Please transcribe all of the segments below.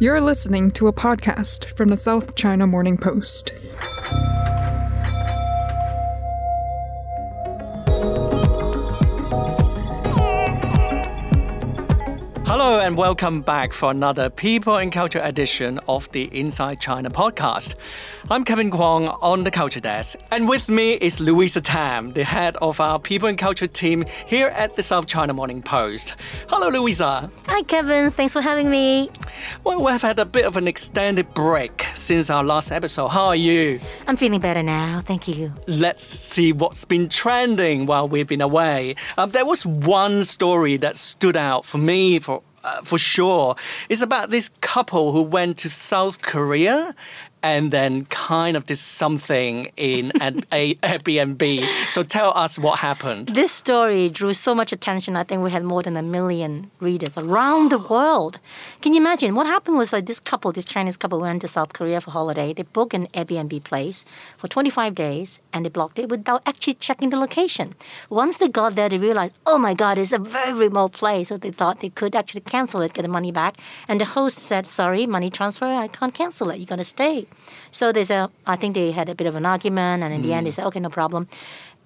You're listening to a podcast from the South China Morning Post. And welcome back for another People and Culture edition of the Inside China podcast. I'm Kevin Kwong on the Culture Desk, and with me is Luisa Tam, the head of our People and Culture team here at the South China Morning Post. Hello, Luisa. Hi, Kevin. Thanks for having me. Well, we've had a bit of an extended break since our last episode. How are you? I'm feeling better now. Thank you. Let's see what's been trending while we've been away. Um, there was one story that stood out for me for uh, for sure. It's about this couple who went to South Korea and then kind of did something in an a Airbnb. So tell us what happened. This story drew so much attention. I think we had more than a million readers around the world. Can you imagine? What happened was like this couple, this Chinese couple, went to South Korea for holiday. They booked an Airbnb place for 25 days and they blocked it without actually checking the location. Once they got there, they realized, oh my God, it's a very remote place. So they thought they could actually cancel it, get the money back. And the host said, sorry, money transfer, I can't cancel it. You got to stay. So they said, I think they had a bit of an argument, and in mm. the end, they said, okay, no problem.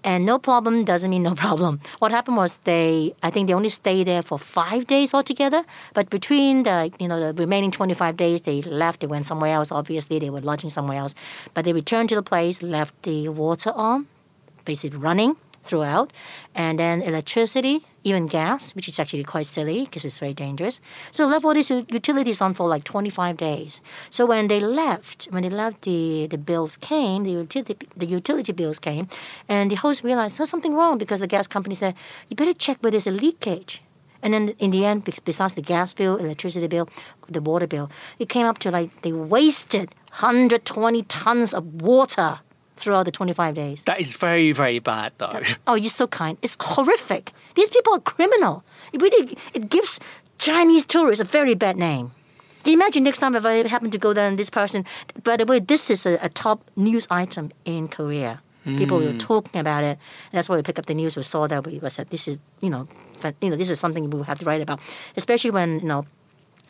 And no problem doesn't mean no problem. What happened was they, I think they only stayed there for five days altogether. But between the, you know, the remaining 25 days, they left. They went somewhere else. Obviously, they were lodging somewhere else. But they returned to the place, left the water on, basically running throughout, and then electricity, even gas, which is actually quite silly because it's very dangerous. So left all these utilities on for like 25 days. So when they left, when they left, the, the bills came, the utility, the utility bills came, and the host realized there's something wrong because the gas company said, you better check whether there's a leakage. And then in the end, besides the gas bill, electricity bill, the water bill, it came up to like they wasted 120 tons of water throughout the 25 days. That is very, very bad, though. That, oh, you're so kind. It's horrific. These people are criminal. It really it gives Chinese tourists a very bad name. Can you imagine next time if I happen to go there and this person? By the way, this is a, a top news item in Korea. People were hmm. talking about it. And that's why we picked up the news. We saw that we said this is you know, you know this is something we have to write about, especially when you know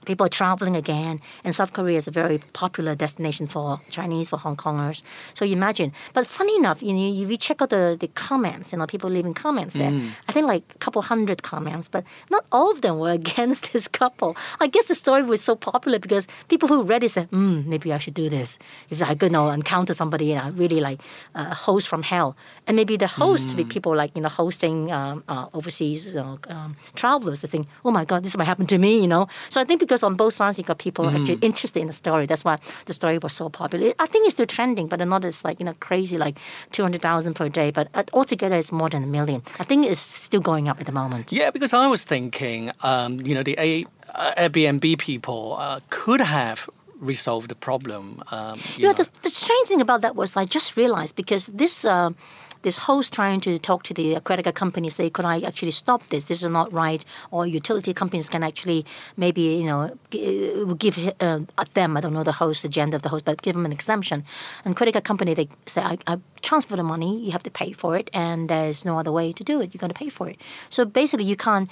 people are traveling again, and South Korea is a very popular destination for Chinese, for Hong Kongers. So you imagine. But funny enough, you know, you check out the, the comments, you know, people leaving comments there. Mm. I think like a couple hundred comments, but not all of them were against this couple. I guess the story was so popular because people who read it said, mm, maybe I should do this. If I could you know, encounter somebody, you know, really like a host from hell. And maybe the host, mm. Be people like, you know, hosting um, uh, overseas uh, um, travelers, they think, oh my God, this might happen to me, you know. So I think because on both sides, you got people mm. actually interested in the story. That's why the story was so popular. I think it's still trending, but not as like you know crazy like two hundred thousand per day. But uh, altogether, it's more than a million. I think it's still going up at the moment. Yeah, because I was thinking, um, you know, the A- uh, Airbnb people uh, could have resolved the problem. Um, you, know, know. The, the, strange thing about that was I just realized because this. Uh, this host trying to talk to the credit card company, say, could I actually stop this? This is not right. Or utility companies can actually maybe, you know, give uh, them, I don't know the host, agenda of the host, but give them an exemption. And credit card company, they say, I, I transfer the money, you have to pay for it, and there's no other way to do it. You're going to pay for it. So basically, you can't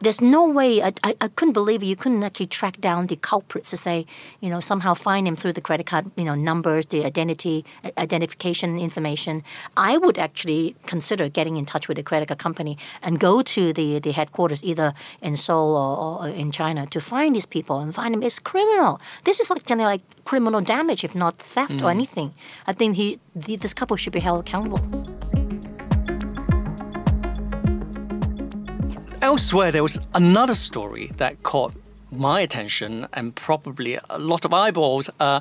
there's no way I, I, I, couldn't believe it. You couldn't actually track down the culprits to say, you know, somehow find him through the credit card, you know, numbers, the identity, identification information. I would actually consider getting in touch with the credit card company and go to the, the headquarters either in Seoul or, or in China to find these people and find them. It's criminal. This is like, like criminal damage, if not theft mm. or anything. I think he, the, this couple should be held accountable. Elsewhere, there was another story that caught my attention and probably a lot of eyeballs uh,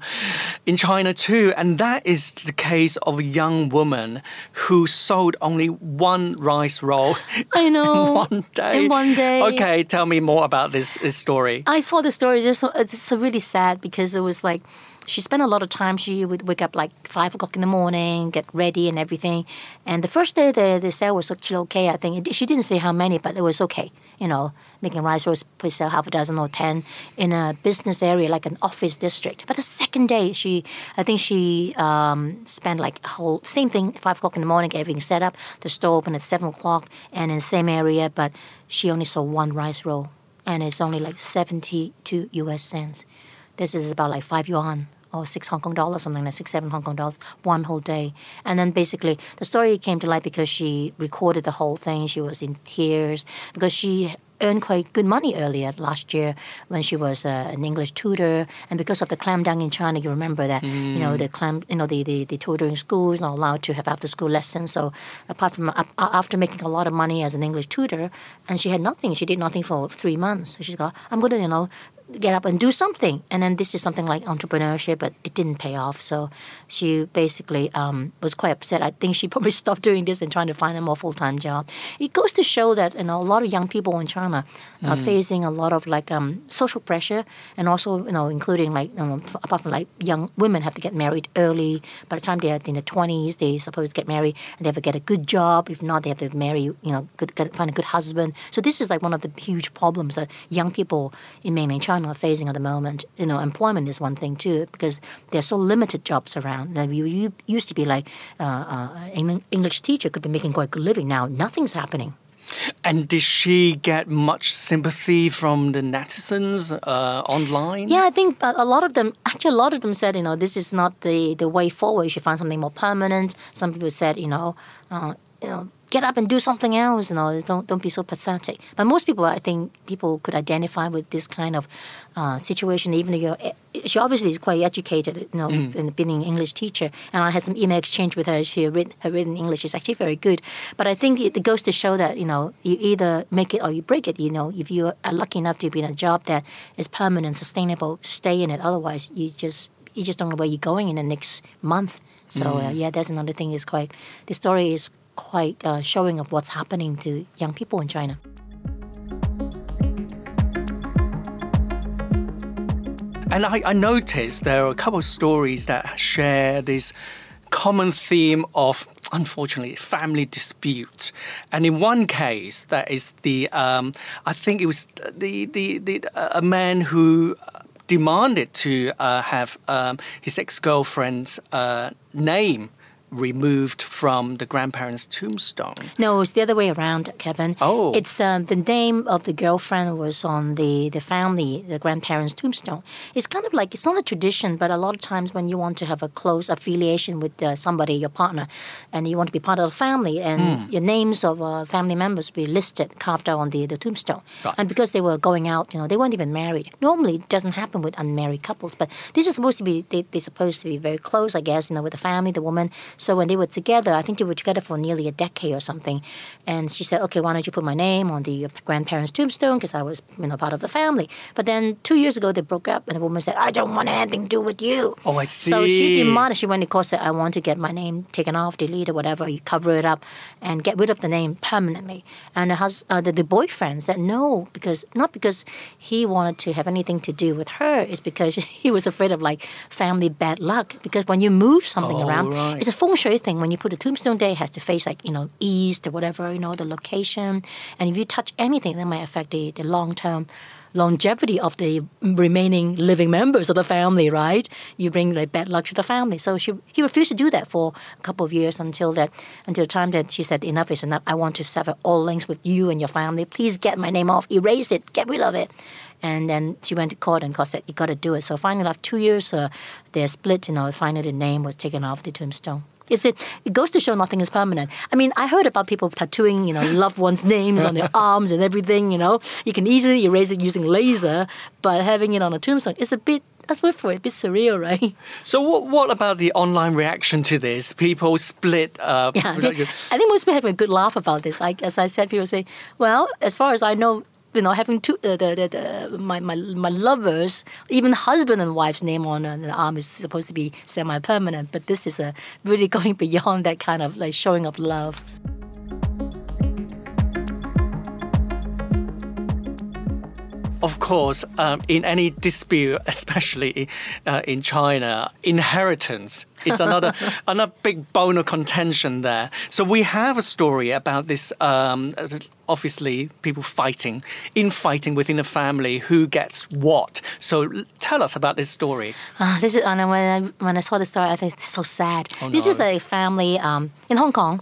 in China too. And that is the case of a young woman who sold only one rice roll. I know. in one day. In one day. Okay, tell me more about this, this story. I saw the story. It's, it's really sad because it was like she spent a lot of time. She would wake up like five o'clock in the morning, get ready and everything. And the first day the, the sale was actually okay. I think she didn't say how many, but it was okay. You know, making rice rolls, probably sell half a dozen or ten in a business area like an office district. But the second day, she, I think she um, spent like a whole same thing, five o'clock in the morning, everything set up. The store opened at seven o'clock and in the same area, but she only sold one rice roll, and it's only like seventy two U.S. cents This is about like five yuan or six Hong Kong dollars, something like six, seven Hong Kong dollars, one whole day. And then basically the story came to light because she recorded the whole thing. She was in tears because she earned quite good money earlier last year when she was uh, an English tutor. And because of the clampdown in China, you remember that you know the clam, you know the, the, the tutoring schools not allowed to have after school lessons. So apart from uh, after making a lot of money as an English tutor, and she had nothing, she did nothing for three months. So she's got I'm going to you know get up and do something. And then this is something like entrepreneurship, but it didn't pay off. So she basically um, was quite upset. I think she probably stopped doing this and trying to find a more full time job. It goes to show that you know a lot of young people in China are facing a lot of like um, social pressure, and also you know including like you know, apart from like young women have to get married early. By the time they are in the twenties, they supposed to get married and they have to get a good job. If not, they have to marry you know good, get, find a good husband. So this is like one of the huge problems that young people in mainland China are facing at the moment. You know, employment is one thing too because there are so limited jobs around. Now, you, you used to be like uh, uh, an English teacher could be making quite a good living. Now nothing's happening. And did she get much sympathy from the netizens uh, online? Yeah, I think a a lot of them, actually, a lot of them said, you know, this is not the, the way forward. You should find something more permanent. Some people said, you know, uh, you know, get up and do something else. You know, don't don't be so pathetic. But most people, I think, people could identify with this kind of uh, situation. Even if you're, she obviously is quite educated, you know, in being an English teacher. And I had some email exchange with her. She read her written English is actually very good. But I think it, goes to show that you know, you either make it or you break it. You know, if you are lucky enough to be in a job that is permanent, sustainable, stay in it. Otherwise, you just you just don't know where you're going in the next month. So uh, yeah, that's another thing. Is quite the story is quite uh, showing of what's happening to young people in China. And I, I noticed there are a couple of stories that share this common theme of unfortunately family dispute and in one case that is the um, i think it was the, the, the a man who demanded to uh, have um, his ex-girlfriend's uh, name removed from the grandparents' tombstone. No, it's the other way around, Kevin. Oh. It's um, the name of the girlfriend was on the, the family, the grandparents' tombstone. It's kind of like, it's not a tradition, but a lot of times when you want to have a close affiliation with uh, somebody, your partner, and you want to be part of the family, and your names of uh, family members will be listed, carved out on the, the tombstone. Right. And because they were going out, you know, they weren't even married. Normally, it doesn't happen with unmarried couples, but this is supposed to be, they, they're supposed to be very close, I guess, you know, with the family, the woman. So when they were together, I think they were together for nearly a decade or something. And she said, okay, why don't you put my name on the grandparents' tombstone because I was, you know, part of the family. But then two years ago, they broke up, and the woman said, I don't want anything to do with you. Oh, I see. So she demanded, she went to court, said, I want to get my name taken off, deleted, whatever, you cover it up, and get rid of the name permanently. And the, hus- uh, the, the boyfriend said no, because not because he wanted to have anything to do with her, it's because he was afraid of like family bad luck. Because when you move something Oh, around, right. it's a feng shui thing. When you put a tombstone there, it has to face like, you know, east or whatever, you know, the location. And if you touch anything, that might affect the, the long term longevity of the remaining living members of the family, right? You bring like bad luck to the family. So she he refused to do that for a couple of years until that until the time that she said enough is enough. I want to sever all links with you and your family. Please get my name off, erase it, get rid of it. And then she went to court and court said you got to do it. So finally, after two years, uh, they're split. You know, finally the name was taken off the tombstone. It's it. It goes to show nothing is permanent. I mean, I heard about people tattooing, you know, loved ones' names on their arms and everything. You know, you can easily erase it using laser, but having it on a tombstone is a bit. That's word for it. A bit surreal, right? So, what, what about the online reaction to this? People split. Uh, Yeah, I think, I think most people have a good laugh about this. Like as I said, people say, "Well, as far as I know." You know, having two, uh, the, the, the, my, my, my lovers, even husband and wife's name on an arm is supposed to be semi-permanent, but this is a really going beyond that kind of like showing of love. Of course, um, in any dispute, especially uh, in China, inheritance is another another big bone of contention there. So we have a story about this. Um, obviously, people fighting, infighting within a family, who gets what. So tell us about this story. Uh, this is and when I, when I saw the story, I think it's so sad. Oh, this is a family um, in Hong Kong,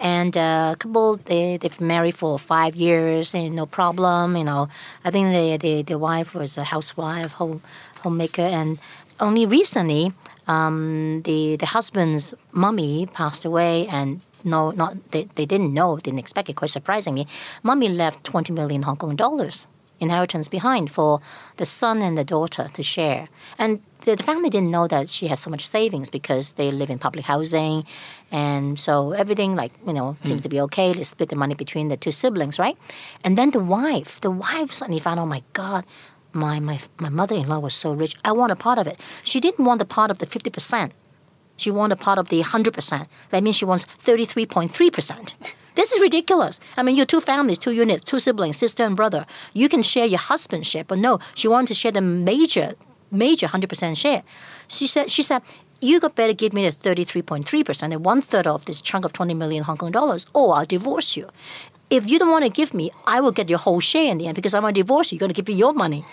And uh, a couple, they, they've married for five years and no problem, you know. I think the, the, the wife was a housewife, home, homemaker. And only recently, um, the, the husband's mummy passed away and no, not they, they didn't know, didn't expect it. Quite surprisingly, mummy left 20 million Hong Kong dollars inheritance behind for the son and the daughter to share. And the, family didn't know that she has so much savings because they live in public housing, and so everything like you know seemed hmm. to be okay. They split the money between the two siblings, right? And then the wife, the wife suddenly found, oh my God, my my my mother-in-law was so rich. I want a part of it. She didn't want a part of the fifty percent. She wanted a part of the hundred percent. That means she wants thirty-three point three percent. This is ridiculous. I mean, you're two families, two units, two siblings, sister and brother. You can share your husband's share, but no, she wanted to share the major, major 100% share. She said, she said, you got better give me the 33.3% and one third of this chunk of 20 million Hong Kong dollars, or I'll divorce you. If you don't want to give me, I will get your whole share in the end because I'm going to divorce you. You're going to give me your money.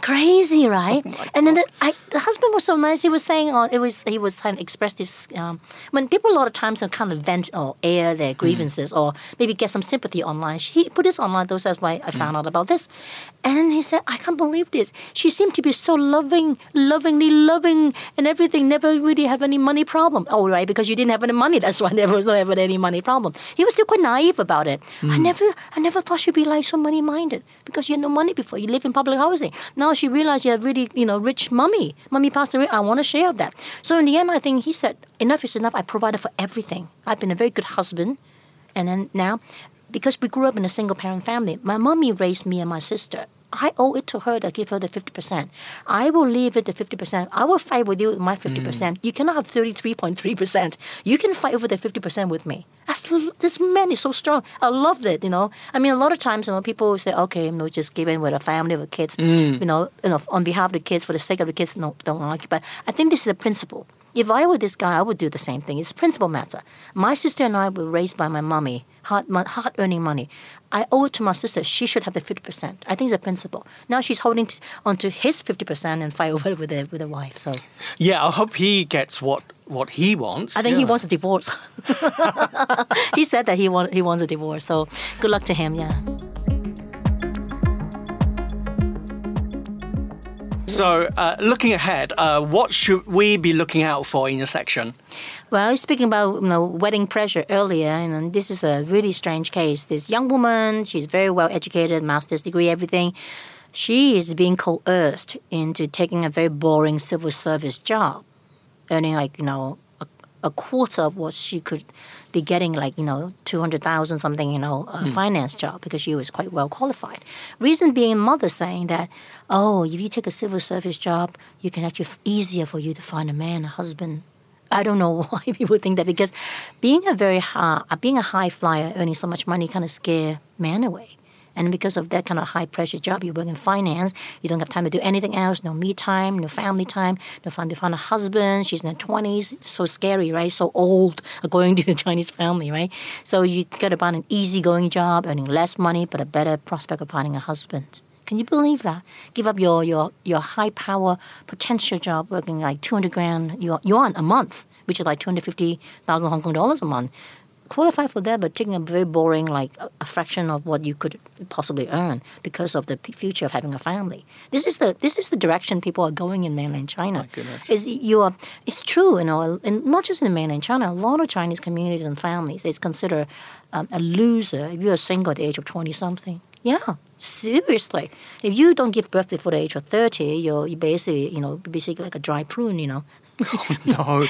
Crazy, right? Oh and then the, I, the husband was so nice. He was saying, "Oh, it was he was trying to express this. Um, when people a lot of times kind of vent or air their hmm. grievances or maybe get some sympathy online. He put this online. Those that's why I hmm. found out about this. And he said, I can't believe this. She seemed to be so loving, lovingly loving, and everything. Never really have any money problem. Oh, right, because you didn't have any money. That's why there was no ever any money problem. He was still quite naive about it. I hmm. never, I never thought she'd be like so money minded because you had no money before. You live in public housing. Now she realized you had really, you know, rich mummy. Mummy passed away. I want a share of that. So in the end, I think he said, enough is enough. I provided for everything. I've been a very good husband. And then now, because we grew up in a single parent family, my mommy raised me and my sister. I owe it to her to give her the 50%. I will leave it the 50%. I will fight with you with my 50%. Mm. You cannot have 33.3%. You can fight over the 50% with me. That's, this man is so strong. I loved it, you know. I mean, a lot of times, you know, people will say, okay, you know, just give in with a family, with kids, mm. you, know, you know, on behalf of the kids, for the sake of the kids, no, don't argue. But I think this is the principle. If I were this guy, I would do the same thing. It's a principle matter. My sister and I were raised by my mommy, hard, hard earning money. I owe it to my sister. She should have the 50%. I think it's a principle. Now she's holding t- onto his 50% and fight over it with the, with the wife. So Yeah, I hope he gets what what he wants. I think he wants a divorce. he said that he, want, he wants a divorce. So good luck to him, yeah. So, uh, looking ahead, uh, what should we be looking out for in your section? Well, speaking about you know wedding pressure earlier, and this is a really strange case. This young woman, she's very well educated, master's degree, everything. She is being coerced into taking a very boring civil service job, earning like you know a, a quarter of what she could be getting, like you know two hundred thousand something, you know, a hmm. finance job because she was quite well qualified. Reason being, mother saying that, oh, if you take a civil service job, you can actually easier for you to find a man, a husband, I don't know why people think that because being a very high, being a high flyer, earning so much money, kind of scare men away. And because of that kind of high pressure job, you work in finance, you don't have time to do anything else, no me time, no family time, no time to find a husband. She's in her 20s, so scary, right? So old, according to the Chinese family, right? So you to find an easygoing job, earning less money, but a better prospect of finding a husband. Can you believe that? Give up your your your high power potential job, working like two hundred grand yuan a month, which is like two hundred fifty thousand Hong Kong dollars a month. Qualify for that, but taking a very boring, like a, fraction of what you could possibly earn because of the future of having a family. This is the this is the direction people are going in mainland China. goodness. Is you are it's true, you know, and not just in mainland China. A lot of Chinese communities and families is considered um, a loser if you're single at the age of twenty something. Yeah, seriously. If you don't give birth before the age of thirty, you're you basically you know basically like a dry prune, you know. No.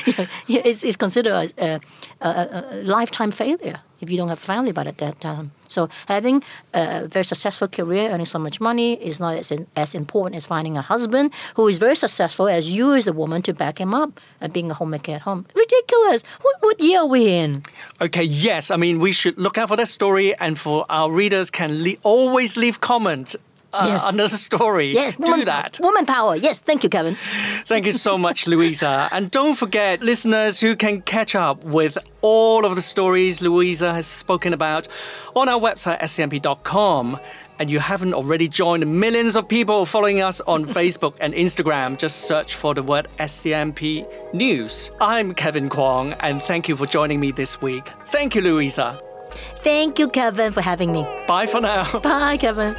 yeah, it's, it's considered a, a, a, a lifetime failure if you don't have a family by that time. So having a very successful career, earning so much money, is not as, as important as finding a husband who is very successful as you as a woman to back him up and being a homemaker at home. Ridiculous. What, what year are we in? Okay, yes. I mean, we should look out for that story, and for our readers, can le- always leave comments uh, Yes. the story. Yes, do that. Woman power. Yes, thank you, Kevin. Thank you so much, Luisa. And don't forget, listeners who can catch up with all of the stories Luisa has spoken about on our website, scmp.com. and you haven't already joined millions of people following us on Facebook and Instagram, just search for the word SCMP News. I'm Kevin Kwong, and thank you for joining me this week. Thank you, Luisa. Thank you, Kevin, for having me. Bye for now. Bye, Kevin.